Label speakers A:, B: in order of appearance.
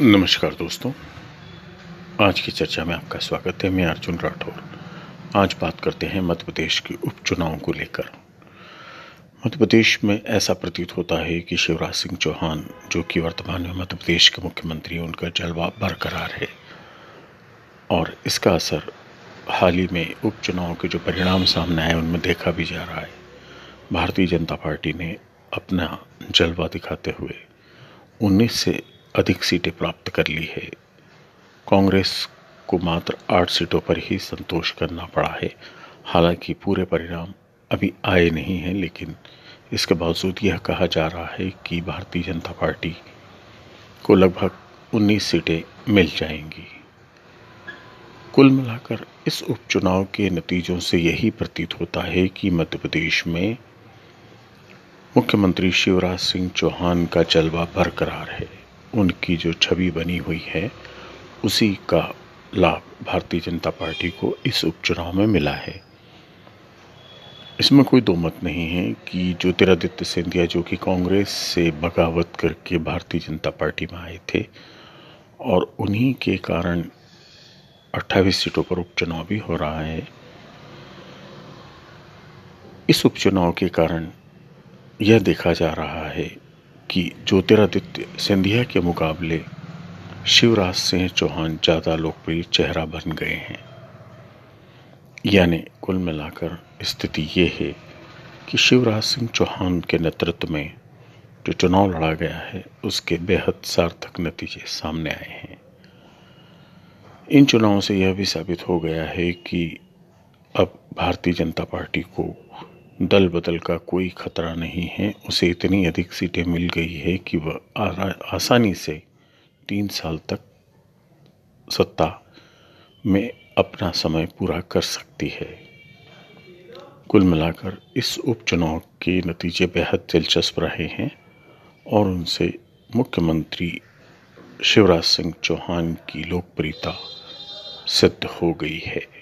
A: नमस्कार दोस्तों। आज की चर्चा में आपका स्वागत है। मैं अर्जुन राठौर। आज बात करते हैं मध्य प्रदेश के उपचुनाव को लेकर। मध्य प्रदेश में ऐसा प्रतीत होता है कि शिवराज सिंह चौहान, जो कि वर्तमान में मध्य प्रदेश के मुख्यमंत्री हैं, उनका जलवा बरकरार है। और इसका असर हाल ही में उपचुनाव के जो परिणाम सामने आए उनमें देखा भी जा रहा है। भारतीय जनता पार्टी ने अपना जलवा दिखाते हुए 19 से अधिक सीटें प्राप्त कर ली है। कांग्रेस को मात्र आठ सीटों पर ही संतोष करना पड़ा है। हालाँकि पूरे परिणाम अभी आए नहीं हैं, लेकिन इसके बावजूद यह कहा जा रहा है कि भारतीय जनता पार्टी को लगभग 19 सीटें मिल जाएँगी। कुल मिलाकर इस उपचुनाव के नतीजों से यही प्रतीत होता है कि मध्य प्रदेश में मुख्यमंत्री शिवराज सिंह चौहान का जलवा बरकरार है। उनकी जो छवि बनी हुई है, उसी का लाभ भारतीय जनता पार्टी को इस उपचुनाव में मिला है। इसमें कोई दो मत नहीं है कि ज्योतिरादित्य सिंधिया जो कि कांग्रेस से बगावत करके भारतीय जनता पार्टी में आए थे और उन्हीं के कारण 28 सीटों पर उपचुनाव भी हो रहा है। इस उपचुनाव के कारण यह देखा जा रहा है कि ज्योतिरादित्य सिंधिया के मुकाबले शिवराज सिंह चौहान ज़्यादा लोकप्रिय चेहरा बन गए हैं। यानी कुल मिलाकर स्थिति ये है कि शिवराज सिंह चौहान के नेतृत्व में जो चुनाव लड़ा गया है, उसके बेहद सार्थक नतीजे सामने आए हैं। इन चुनावों से यह भी साबित हो गया है कि अब भारतीय जनता पार्टी को दल बदल का कोई खतरा नहीं है। उसे इतनी अधिक सीटें मिल गई है कि वह आसानी से तीन साल तक सत्ता में अपना समय पूरा कर सकती है। कुल मिलाकर इस उपचुनाव के नतीजे बेहद दिलचस्प रहे हैं और उनसे मुख्यमंत्री शिवराज सिंह चौहान की लोकप्रियता सिद्ध हो गई है।